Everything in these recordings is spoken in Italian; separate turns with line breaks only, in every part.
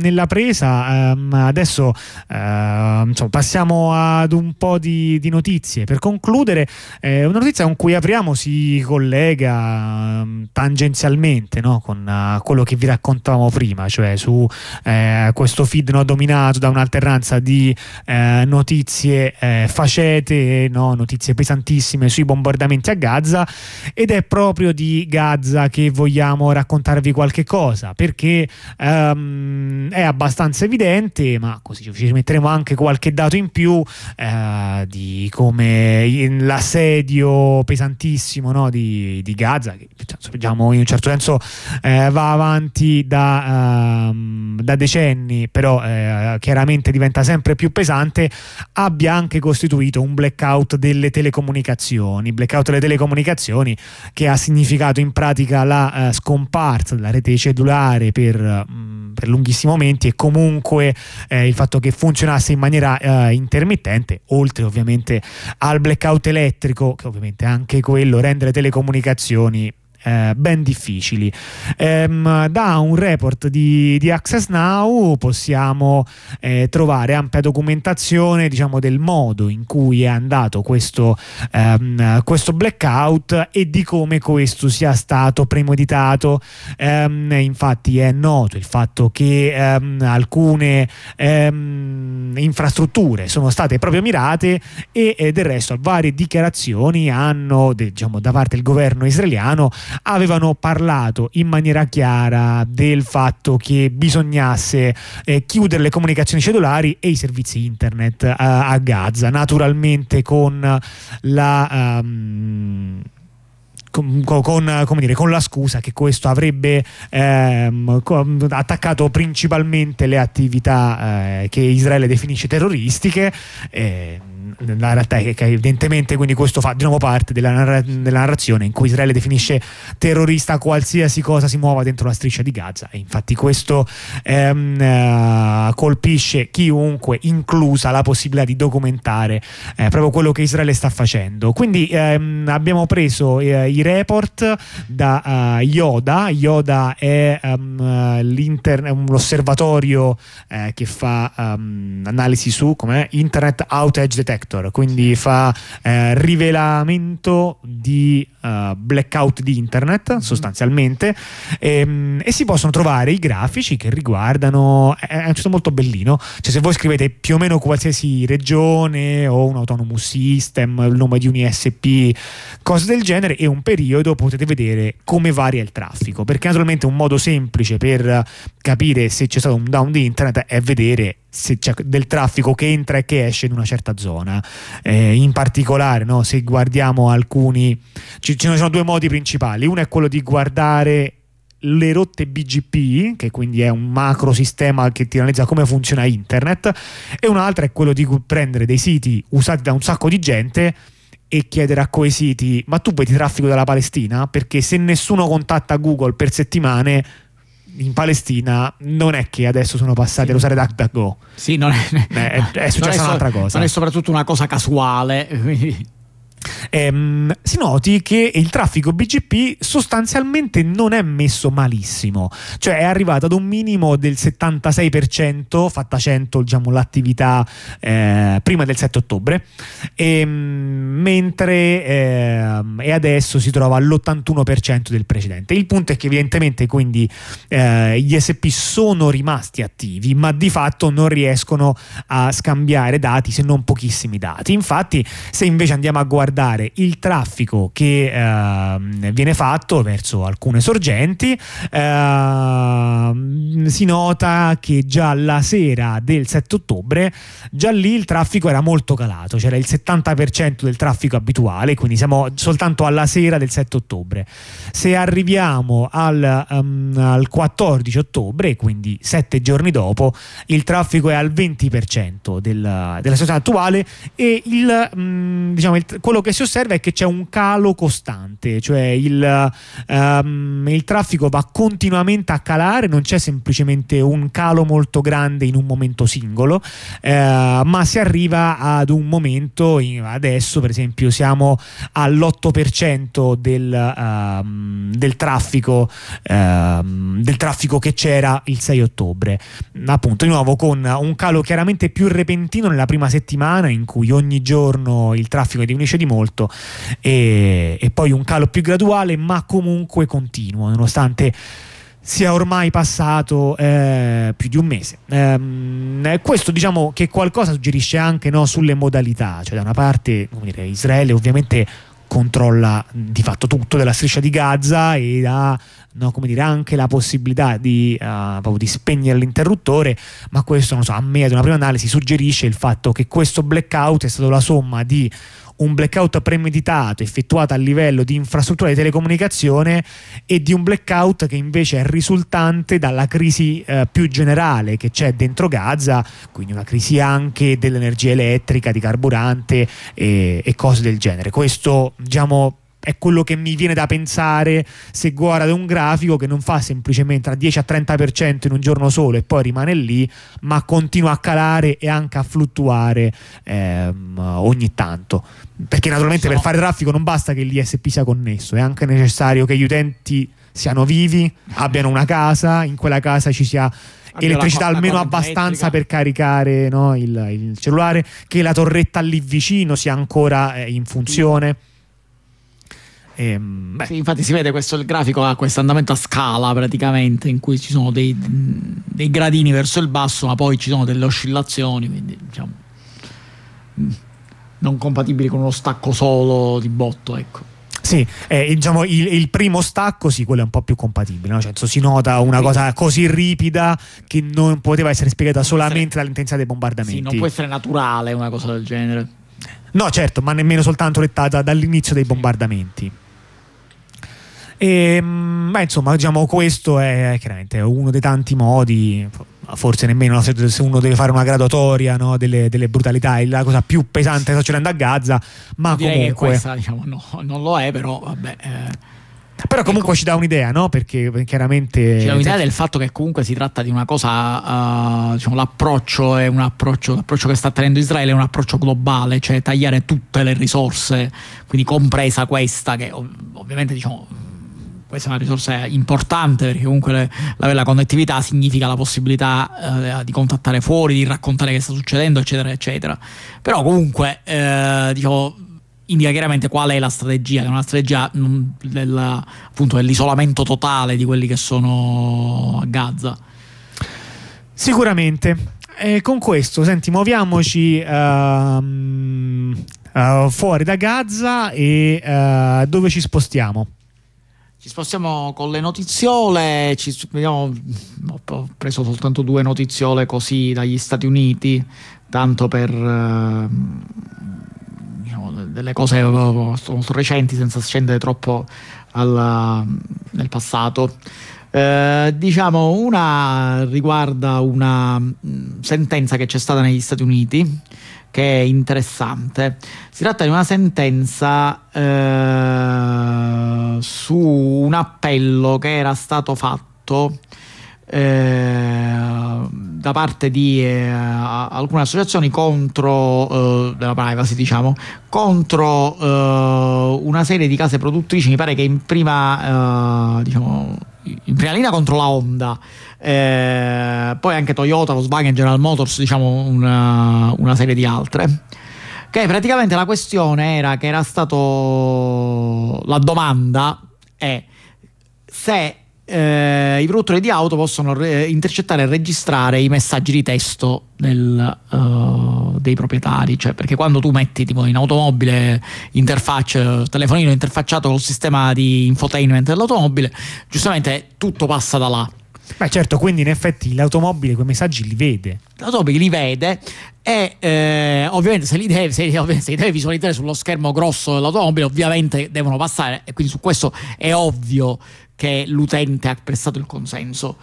nella presa ehm, adesso ehm, insomma, passiamo ad un po' di, di notizie per concludere eh, una notizia con cui apriamo si collega ehm, tangenzialmente no? con uh, quello che vi raccontavamo prima cioè su eh, questo feed no, dominato da un'alternanza di eh, notizie eh, facete no? notizie pesantissime sui bombardamenti a Gaza ed è proprio di Gaza che vogliamo raccontarvi qualche cosa perché um, è abbastanza evidente, ma così ci metteremo anche qualche dato in più eh, di come l'assedio pesantissimo no, di, di, Gaza, che diciamo, in un certo senso eh, va avanti da, um, da decenni, però eh, chiaramente diventa sempre più pesante, abbia anche costituito un blackout delle telecomunicazioni, blackout delle telecomunicazioni che ha significato in pratica la uh, scomparsa della rete cellulare per, um, per lunghissimi momenti e comunque eh, il fatto che funzionasse in maniera eh, intermittente, oltre ovviamente al blackout elettrico, che ovviamente anche quello rende le telecomunicazioni eh, ben difficili. Ehm, da un report di, di, Access Now possiamo eh, trovare ampia documentazione diciamo, del modo in cui è andato questo, ehm, questo blackout e di come questo sia stato premeditato. Ehm, infatti è noto il fatto che ehm, alcune ehm, infrastrutture sono state proprio mirate e eh, del resto varie dichiarazioni hanno diciamo, da parte del governo israeliano avevano parlato in maniera chiara del fatto che bisognasse eh, chiudere le comunicazioni cellulari e i servizi internet eh, a Gaza, naturalmente con la... Um, con, con, dire, con, la scusa che questo avrebbe ehm, attaccato principalmente le attività eh, che Israele definisce terroristiche. Eh, la realtà è che evidentemente quindi questo fa di nuovo parte della, narra- della, narrazione in cui Israele definisce terrorista qualsiasi cosa si muova dentro la striscia di Gaza. E infatti questo ehm, eh, colpisce chiunque inclusa la possibilità di documentare eh, proprio quello che Israele sta facendo. Quindi ehm, abbiamo preso eh, i report da uh, Yoda. Yoda è um, l'osservatorio eh, che fa um, analisi su come Internet Outage Detector Detector, quindi fa eh, rivelamento di uh, blackout di internet mm-hmm. sostanzialmente e, ehm, e, si possono trovare i grafici che riguardano, è, un sito molto bellino, cioè se voi scrivete più o meno qualsiasi regione o un autonomous system, il nome di un ISP, cose del genere e un periodo potete vedere come varia il traffico, perché naturalmente un modo semplice per capire se c'è stato un down di internet è vedere del traffico che entra e che esce in una certa zona. Eh, in particolare, no, se guardiamo alcuni, ci, ci sono due modi principali. Uno è quello di guardare le rotte BGP, che quindi è un macro sistema che ti analizza come funziona internet, e un altro è quello di prendere dei siti usati da un sacco di gente e chiedere a quei siti ma tu vedi traffico dalla Palestina? Perché se nessuno contatta Google per settimane in Palestina non è che adesso sono passati sì. ad usare DuckDuckGo.
Sì, non è,
è, è successa un'altra cosa.
Non è soprattutto una cosa casuale. Quindi
ehm, si noti che il traffico BGP sostanzialmente non è messo malissimo, cioè è arrivato ad un minimo del 76%, fatta 100 diciamo, l'attività eh, prima del 7 ottobre, ehm, mentre eh, e adesso si trova all'81% del precedente. Il punto è che evidentemente quindi eh, gli SP sono rimasti attivi, ma di fatto non riescono a scambiare dati se non pochissimi dati. Infatti, se invece andiamo a guardare guardare il traffico che eh, viene fatto verso alcune sorgenti, eh, si nota che già la sera del 7 ottobre, già lì il traffico era molto calato, c'era il 70% del traffico abituale, quindi siamo soltanto alla sera del 7 ottobre. Se arriviamo al, um, al 14 ottobre, quindi 7 giorni dopo, il traffico è al 20% del, della situazione attuale e il, um, diciamo, il, quello che che si osserva è che c'è un calo costante, cioè il, um, il traffico va continuamente a calare, non c'è semplicemente un calo molto grande in un momento singolo, eh, ma si arriva ad un momento, adesso per esempio siamo all'8% del, um, del, traffico, um, del traffico che c'era il 6 ottobre, appunto di nuovo con un calo chiaramente più repentino nella prima settimana in cui ogni giorno il traffico diminuisce di molto e, e poi un calo più graduale ma comunque continuo nonostante sia ormai passato eh, più di un mese. Eh, questo diciamo che qualcosa suggerisce anche no, sulle modalità, cioè da una parte dire, Israele ovviamente controlla di fatto tutto della striscia di Gaza e ha no, dire, anche la possibilità di, uh, di, spegnere l'interruttore, ma questo so, a me ad una prima analisi suggerisce il fatto che questo blackout è stato la somma di un blackout premeditato effettuato a livello di infrastruttura di telecomunicazione e di un blackout che invece è risultante dalla crisi eh, più generale che c'è dentro Gaza, quindi una crisi anche dell'energia elettrica, di carburante e, e cose del genere. Questo diciamo è quello che mi viene da pensare se guarda un grafico che non fa semplicemente tra 10 a 30% in un giorno solo e poi rimane lì, ma continua a calare e anche a fluttuare ehm, ogni tanto. Perché naturalmente per fare traffico non basta che l'ISP sia connesso, è anche necessario che gli utenti siano vivi, abbiano una casa, in quella casa ci sia elettricità almeno abbastanza elettrica. per caricare no, il, il, cellulare, che la torretta lì vicino sia ancora eh, in funzione.
Ehm, sì, infatti si vede questo il grafico ha questo andamento a scala praticamente in cui ci sono dei, dei, gradini verso il basso ma poi ci sono delle oscillazioni quindi diciamo non compatibili con uno stacco solo di botto ecco
sì, eh, diciamo il, il, primo stacco sì, quello è un po' più compatibile, no? cioè, si nota una cosa così ripida che non poteva essere spiegata solamente essere... dall'intensità dei bombardamenti. Sì,
non può essere naturale una cosa del genere.
No, certo, ma nemmeno soltanto dettata dall'inizio dei bombardamenti. E, ehm, beh, insomma, diciamo, questo è chiaramente uno dei tanti modi forse nemmeno se, uno deve fare una graduatoria no, delle, delle, brutalità è la cosa più pesante che sta succedendo a Gaza ma
Direi
comunque
questa diciamo, no, non lo è però vabbè eh.
Però comunque ecco, ci dà un'idea, no? Perché chiaramente.
Ci dà un'idea del fatto che comunque si tratta di una cosa. Uh, diciamo, l'approccio è un approccio. L'approccio che sta tenendo Israele è un approccio globale, cioè tagliare tutte le risorse, quindi compresa questa, che ovviamente diciamo questa è una risorsa importante perché comunque le, la, la, connettività significa la possibilità eh, di contattare fuori, di raccontare che sta succedendo, eccetera, eccetera. Però comunque, eh, diciamo, indica chiaramente qual è la strategia, che è una strategia del, appunto, dell'isolamento totale di quelli che sono a Gaza.
Sicuramente. E con questo, senti, muoviamoci uh, uh, fuori da Gaza e uh, dove ci spostiamo?
Ci spostiamo con le notiziole, ci, vediamo, ho preso soltanto due notiziole così dagli Stati Uniti, tanto per eh, diciamo, delle cose molto recenti senza scendere troppo alla, nel passato. Eh, diciamo una riguarda una mm, sentenza che c'è stata negli Stati Uniti che è interessante. Si tratta di una sentenza eh, su un appello che era stato fatto eh, da parte di eh, alcune associazioni contro eh, della privacy diciamo contro eh, una serie di case produttrici mi pare che in prima eh, diciamo in prima linea contro la Honda eh, poi anche Toyota, Volkswagen, General Motors, diciamo una, una serie di altre. Che praticamente la questione era che era stato. La domanda è se eh, i produttori di auto possono re- intercettare e registrare i messaggi di testo del, uh, dei proprietari, cioè perché quando tu metti tipo in automobile interfaccia, telefonino interfacciato col sistema di infotainment dell'automobile, giustamente tutto passa da là.
Beh, certo, quindi in effetti l'automobile quei messaggi li vede.
L'automobile li vede e eh, ovviamente se li, deve, se, se li deve visualizzare sullo schermo grosso dell'automobile, ovviamente devono passare e quindi su questo è ovvio che l'utente ha prestato il consenso.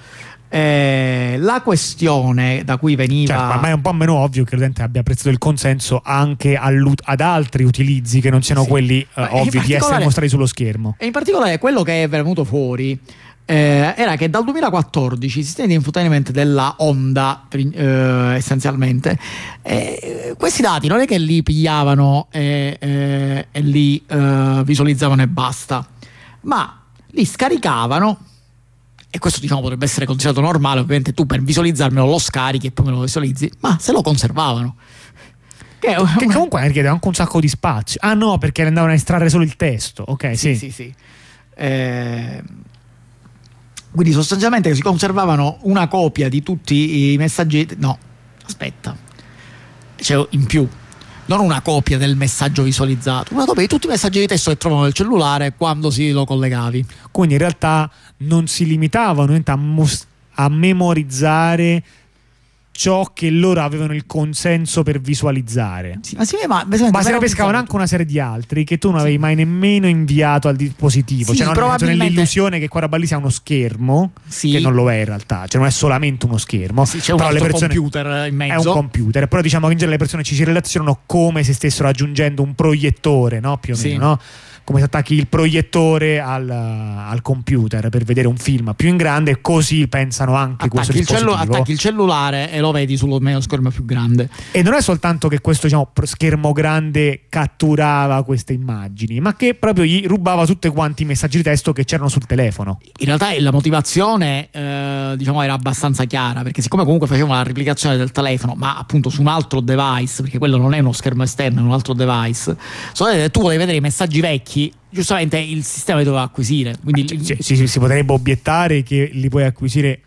Eh, la questione da cui veniva.
Certo, ma è un po' meno ovvio che l'utente abbia apprezzato il consenso anche ad altri utilizzi che non siano sì. quelli uh, ovvi di essere mostrati sullo schermo.
E in particolare quello che è venuto fuori. Eh, era che dal 2014 i sistemi di infotainment della Honda eh, essenzialmente eh, questi dati non è che li pigliavano e, eh, e li eh, visualizzavano e basta ma li scaricavano e questo diciamo potrebbe essere considerato normale, ovviamente tu per visualizzarmelo lo scarichi e poi me lo visualizzi, ma se lo conservavano.
Che, che comunque richiede anche un sacco di spazio. Ah no, perché andavano a estrarre solo il testo. Ok,
sì.
Sì,
sì, sì. Eh, quindi sostanzialmente si conservavano una copia di tutti i messaggi. No, aspetta, c'è in più non una copia del messaggio visualizzato, una copia di tutti i messaggi di testo che trovano nel cellulare quando si lo collegavi.
Quindi in realtà non si limitavano a, mos- a memorizzare ciò che loro avevano il consenso per visualizzare.
Sì, ma, sì, ma,
ma se ne pescavano anche una serie di altri che tu non avevi mai nemmeno inviato al dispositivo. Sì, cioè, non probabilmente... nell'illusione che qua lì sia uno schermo, che non lo è in realtà, cioè non è solamente uno schermo.
Sì, c'è un però persone... computer in mezzo.
È un computer, però diciamo che in genere le persone ci si relazionano come se stessero aggiungendo un proiettore, no? Più o meno, no? Come se attacchi il proiettore al, al, computer per vedere un film più in grande, così pensano anche attacchi questo
il dispositivo. Cellu- attacchi il cellulare e lo vedi sullo schermo più grande.
E non è soltanto che questo diciamo, schermo grande catturava queste immagini, ma che proprio gli rubava tutti quanti i messaggi di testo che c'erano sul telefono.
In realtà la motivazione eh, diciamo, era abbastanza chiara, perché siccome comunque facevano la replicazione del telefono, ma appunto su un altro device, perché quello non è uno schermo esterno, è un altro device, so, tu volevi vedere i messaggi vecchi, giustamente il sistema li doveva acquisire. Quindi
eh, si, si, si, potrebbe obiettare che li puoi acquisire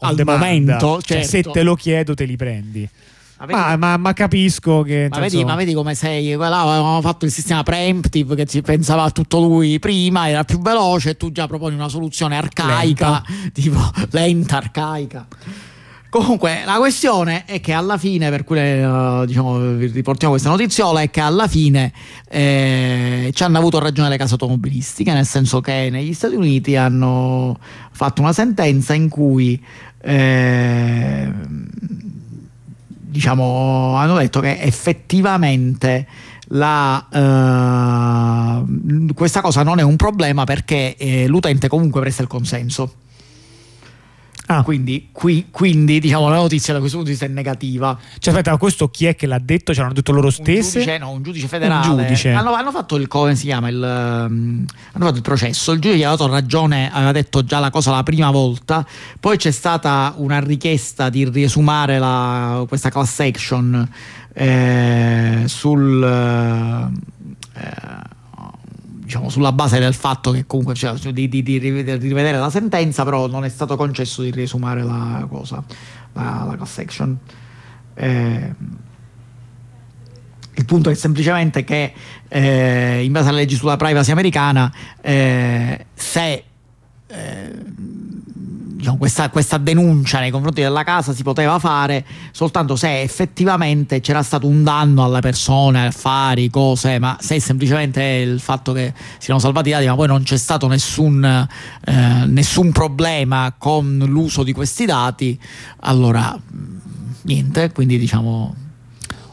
al demanda. momento. Cioè,
certo. se te lo chiedo, te li prendi. Ma, ma, ma, capisco che.
Ma vedi, ma vedi, come sei? Là avevamo fatto il sistema preemptive che ci pensava a tutto lui prima, era più veloce, e tu già proponi una soluzione arcaica, lenta. tipo lenta, arcaica. Comunque, la questione è che alla fine, per cui uh, diciamo, riportiamo questa notiziola, è che alla fine eh, ci hanno avuto ragione le case automobilistiche, nel senso che negli Stati Uniti hanno fatto una sentenza in cui eh, diciamo, hanno detto che effettivamente la, uh, questa cosa non è un problema perché eh, l'utente comunque presta il consenso. Ah. Quindi, qui, quindi, diciamo, la notizia da questo punto di vista è negativa.
Cioè, aspetta, ma questo chi è che l'ha detto? Ce l'hanno detto loro stessi?
Un giudice, no, un giudice federale. Un giudice. Hanno, hanno, fatto il come si chiama? Il, um, hanno fatto il processo. Il giudice gli ha dato ragione, aveva detto già la cosa la prima volta. Poi c'è stata una richiesta di riesumare la, questa class action eh, sul. Eh, diciamo, sulla base del fatto che comunque cioè, di, di, di, rivedere la sentenza, però non è stato concesso di riesumare la cosa, la, la class action. Eh, il punto è semplicemente che eh, in base alla legge sulla privacy americana, eh, se eh, diciamo, questa, questa, denuncia nei confronti della casa si poteva fare soltanto se effettivamente c'era stato un danno alle persone, affari, cose, ma se semplicemente il fatto che siano salvati i dati, ma poi non c'è stato nessun, eh, nessun problema con l'uso di questi dati, allora niente, quindi diciamo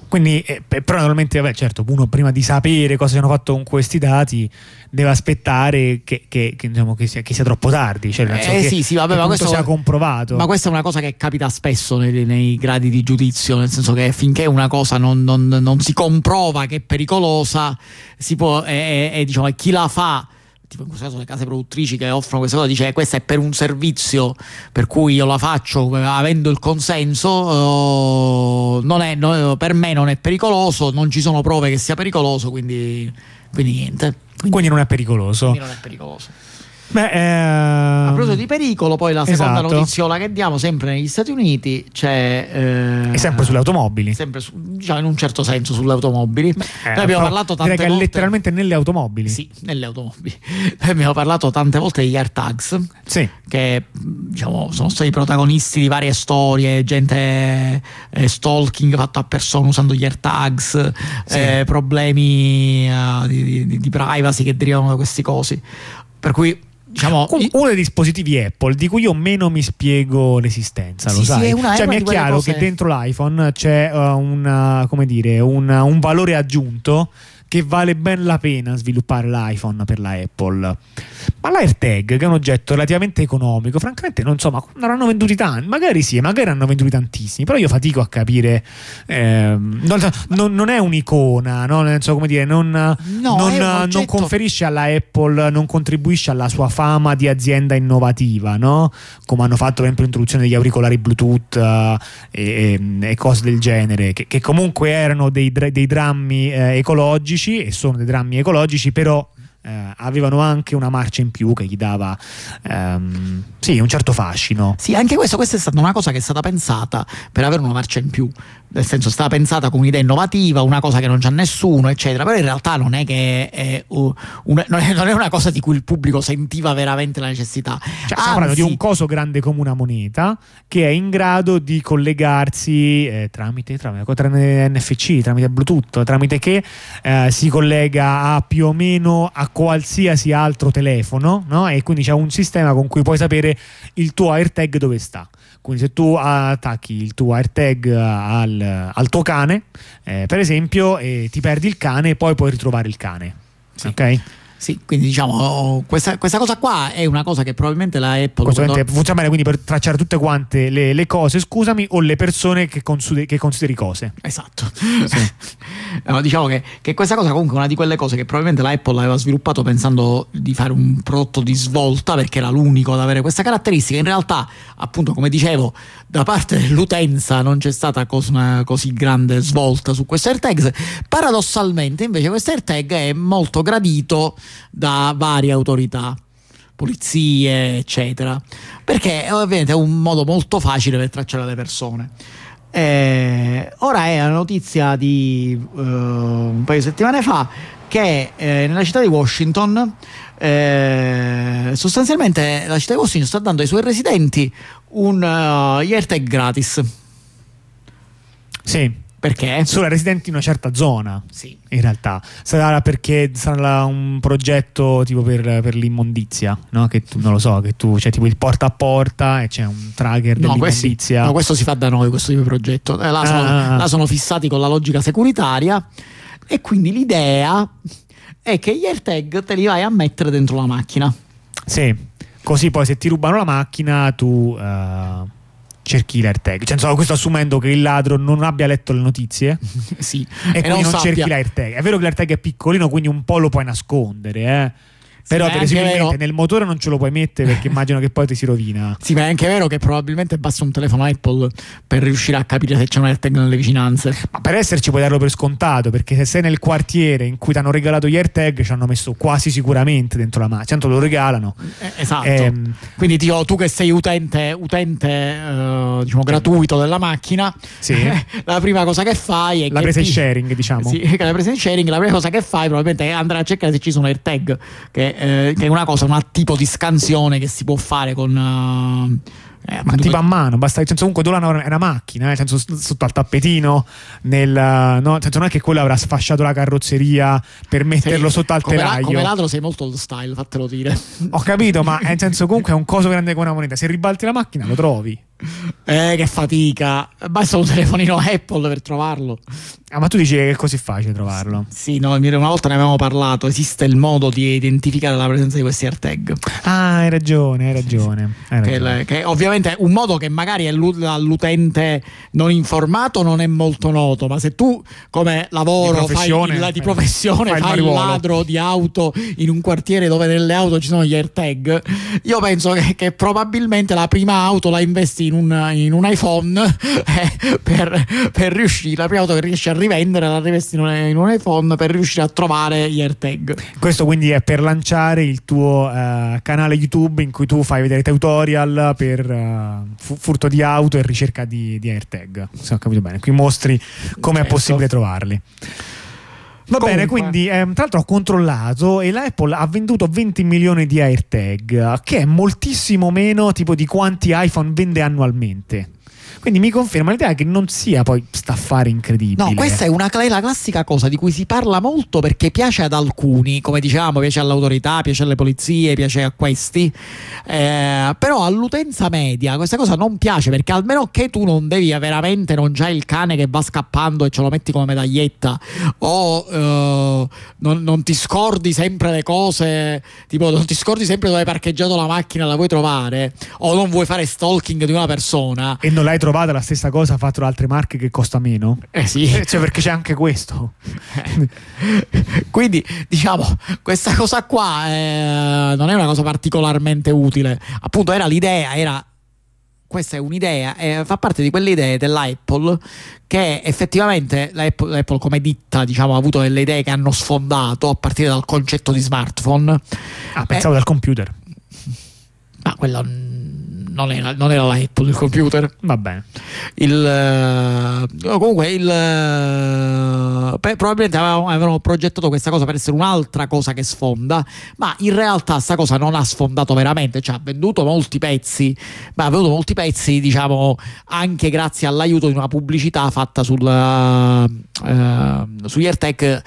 quindi, eh, però normalmente, vabbè, certo, uno prima di sapere cosa hanno fatto con questi dati deve aspettare che, che, che, diciamo, sia, che sia, troppo tardi, cioè
eh, sì, sì, vabbè, ma questo
sia comprovato.
Ma questa è una cosa che capita spesso nei, nei gradi di giudizio, nel senso che finché una cosa non, non, non si comprova che è pericolosa, si può, e, e, e diciamo, chi la fa tipo in questo caso le case produttrici che offrono questa cosa dice eh, questa è per un servizio per cui io la faccio eh, avendo il consenso uh, è, no, per me non è pericoloso non ci sono prove che sia pericoloso quindi, quindi niente.
Quindi, quindi non è pericoloso.
quindi non è pericoloso
Beh, ehm...
A proposito di pericolo, poi la seconda esatto. notiziola che diamo sempre negli Stati Uniti c'è.
Eh, e sempre sulle automobili.
Sempre su, diciamo in un certo senso sulle automobili. Beh, Noi abbiamo parlato tante volte.
Letteralmente nelle automobili.
Sì, nelle automobili. Noi abbiamo parlato tante volte degli AirTags.
Sì.
Che diciamo sono stati protagonisti di varie storie, gente eh, stalking fatto a persone usando gli AirTags, sì. eh, problemi uh, di, di, di privacy che derivano da questi cosi. Per cui diciamo,
uno dei dispositivi Apple di cui io meno mi spiego l'esistenza, lo
Sì,
sai?
sì,
cioè, mi è chiaro
cose-
che dentro l'iPhone c'è uh, un, uh, come dire, un, un valore aggiunto che vale ben la pena sviluppare l'iPhone per la Apple. Ma l'AirTag, che è un oggetto relativamente economico, francamente non so, ma non hanno venduti tanti. Magari sì, magari hanno venduti tantissimi, però io fatico a capire. ehm, non, non- non è un'icona, no? Nel senso, come dire, non, non,
un
non
oggetto-
conferisce alla Apple, non contribuisce alla sua fama di azienda innovativa, no? Come hanno fatto per esempio l'introduzione degli auricolari Bluetooth eh, e, e cose del genere, che, che comunque erano dei, dei drammi eh, ecologici e sono dei drammi ecologici, però eh, avevano anche una marcia in più che gli dava ehm, sì, un certo fascino.
Sì, anche questo, questa è stata una cosa che è stata pensata per avere una marcia in più, nel senso è stata pensata come un'idea innovativa, una cosa che non c'ha nessuno, eccetera, però in realtà non è che è, uh, una, non è, non è una cosa di cui il pubblico sentiva veramente la necessità.
Cioè, stiamo parlando di
Anzi,
un coso grande come una moneta che è in grado di collegarsi eh, tramite, tramite, tramite NFC, tramite Bluetooth, tramite che eh, si collega a più o meno a qualsiasi altro telefono, no? E quindi c'è un sistema con cui puoi sapere il tuo AirTag dove sta. Quindi se tu attacchi il tuo AirTag al, al tuo cane, eh, per esempio, e ti perdi il cane, poi puoi ritrovare il cane.
Sì.
Ok?
Sì, quindi diciamo, questa, questa cosa qua è una cosa che probabilmente la Apple... Quando-
funziona bene quindi per tracciare tutte quante le, le cose, scusami, o le persone che, consideri, che consideri cose.
Esatto. No, diciamo che, che questa cosa comunque è una di quelle cose che probabilmente la Apple aveva sviluppato pensando di fare un prodotto di svolta perché era l'unico ad avere questa caratteristica. In realtà, appunto, come dicevo, da parte dell'utenza non c'è stata cos- una così grande svolta su questo AirTags. Paradossalmente, invece, questo AirTag è molto gradito da varie autorità polizie, eccetera. Perché ovviamente è un modo molto facile per tracciare le persone. Eh, ora è la notizia di eh, un paio di settimane fa che eh, nella città di Washington eh, sostanzialmente la città di Washington sta dando ai suoi residenti un uh, AirTag gratis.
Sì,
Perché?
solo ai residenti in una certa zona.
Sì.
In realtà sarà perché sarà un progetto tipo per, per l'immondizia, no? Che tu non lo so, che tu c'è tipo il porta a porta e c'è un tracker
No, questi-
dell'immondizia.
no, questo si fa da noi, questo tipo di progetto. Eh, là, sono,
Ah.
là sono fissati con la logica securitaria e quindi l'idea è che gli AirTag te li vai a mettere dentro la macchina.
Sì, così poi se ti rubano la macchina tu eh, cerchi l'AirTag. Cioè, insomma, questo assumendo che il ladro non abbia letto le notizie
sì.
e, quindi non,
sappia-
cerchi l'AirTag. È vero che l'AirTag è piccolino, quindi un po' lo puoi nascondere, eh. Però
ma è anche
presumibilmente
vero-
nel motore non ce lo puoi mettere perché immagino che poi ti si rovina.
Sì, ma è anche vero che probabilmente basta un telefono Apple per riuscire a capire se c'è un AirTag nelle vicinanze.
Ma per esserci puoi darlo per scontato, perché se sei nel quartiere in cui ti hanno regalato gli AirTag, ci hanno messo quasi sicuramente dentro la macchina. Tanto lo regalano.
Eh, esatto.
Ehm,
Quindi tipo, tu che sei utente, utente eh, diciamo, gratuito della macchina,
Sì.
la prima cosa che fai è
la presa in sharing, diciamo.
Sì, la presa in sharing, la prima cosa che fai probabilmente è andare a cercare se ci sono AirTag, che, eh, che è una cosa, un tipo di scansione che si può fare con... eh, eh,
Ma tipo a mano, basta, senso comunque tu è una macchina, eh, nel senso sotto al tappetino, nel, no, senso non è che quello avrà sfasciato la carrozzeria per metterlo
Sì,
sotto al
come, la-
telaio.
come ladro sei molto old style, fatelo dire.
Ho capito, ma eh, nel senso comunque è un coso grande come una moneta. Se ribalti la macchina lo trovi.
Eh, che fatica. Basta un telefonino Apple per trovarlo.
Ah, ma tu dici che è così facile trovarlo.
Sì, no, una volta ne avevamo parlato. Esiste il modo di identificare la presenza di questi AirTag.
Ah, hai ragione, hai ragione. Hai
Che,
ragione.
che ovviamente è un modo che magari all'u- all'utente non informato non è molto noto, ma se tu come lavoro
Di professione,
fai il, di professione
fai
fai il ladro di auto in un quartiere dove nelle auto ci sono gli AirTag, io penso che, che probabilmente la prima auto la investi in un, in un iPhone eh, per, per riuscire, la prima auto che riesci a rivendere la rivesti in un, in un iPhone per riuscire a trovare gli AirTag.
Questo quindi è per lanciare il tuo eh, canale YouTube in cui tu fai vedere tutorial per eh, fu- furto di auto e ricerca di, di AirTag. Se ho capito bene, qui mostri come è
Certo.
possibile trovarli. Va
Comunque.
bene, quindi ehm, tra l'altro ho controllato e l'Apple ha venduto 20 milioni di AirTag, che è moltissimo meno tipo di quanti iPhone vende annualmente. Quindi mi conferma l'idea che non sia poi staffare incredibile.
No, questa è una la classica cosa di cui si parla molto perché piace ad alcuni, come diciamo, piace all'autorità, piace alle polizie, piace a questi. Eh, però all'utenza media questa cosa non piace perché almeno che tu non devi veramente, non c'hai il cane che va scappando e ce lo metti come medaglietta o eh, non, non, ti scordi sempre le cose, tipo non ti scordi sempre dove hai parcheggiato la macchina, la vuoi trovare o non vuoi fare stalking di una persona.
E non l'hai trovata la stessa cosa fatto da altre marche che costa meno?
Eh sì.
Eh, cioè perché c'è anche questo.
Quindi diciamo, questa cosa qua eh, non è una cosa particolarmente utile. Appunto era l'idea, era questa è un'idea, eh, fa parte di quelle idee dell'Apple che effettivamente l'Apple, l'Apple, come ditta diciamo, ha avuto delle idee che hanno sfondato a partire dal concetto di smartphone.
Ah, pensavo eh, dal computer.
Ma quello non era, non era l'Apple il computer.
Va bene.
Il, uh, comunque, il, uh, probabilmente avevano, avevano, progettato questa cosa per essere un'altra cosa che sfonda, ma in realtà questa cosa non ha sfondato veramente, cioè ha venduto molti pezzi, ma ha venduto molti pezzi, diciamo, anche grazie all'aiuto di una pubblicità fatta sul, uh, su AirTag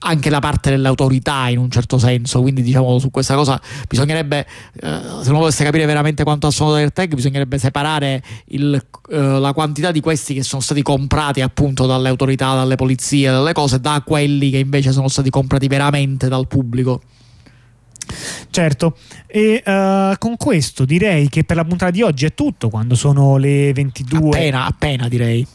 anche la parte dell'autorità in un certo senso, quindi diciamo su questa cosa bisognerebbe, eh, se uno volesse capire veramente quanto ha suonato AirTag, bisognerebbe separare il, eh, la quantità di questi che sono stati comprati appunto dalle autorità, dalle polizie, dalle cose, da quelli che invece sono stati comprati veramente dal pubblico.
Certo, e uh, con questo direi che per la puntata di oggi è tutto, quando sono le 22.
Appena, appena direi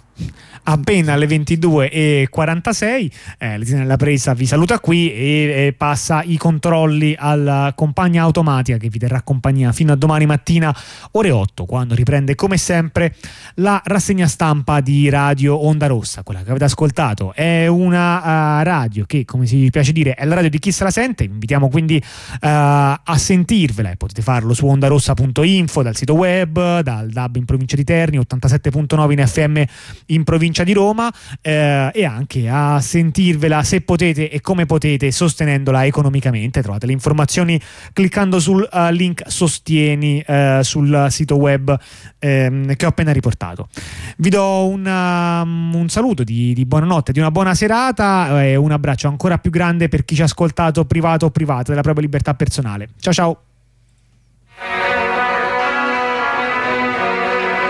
appena alle 22.46 eh, della presa vi saluta qui e, e, passa i controlli alla compagna automatica che vi terrà compagnia fino a domani mattina ore 8 quando riprende come sempre la rassegna stampa di Radio Onda Rossa. Quella che avete ascoltato è una uh, radio che come si piace dire è la radio di chi se la sente. Vi invitiamo quindi uh, a sentirvela e potete farlo su ondarossa.info dal sito web dal DAB in provincia di Terni 87.9 in FM in provincia di Roma eh, e anche a sentirvela se potete e come potete sostenendola economicamente. Trovate le informazioni cliccando sul uh, link sostieni uh, sul sito web um, che ho appena riportato. Vi do una, um, un saluto di, di, buonanotte, di una buona serata e un abbraccio ancora più grande per chi ci ha ascoltato privato o privato della propria libertà personale. Ciao ciao!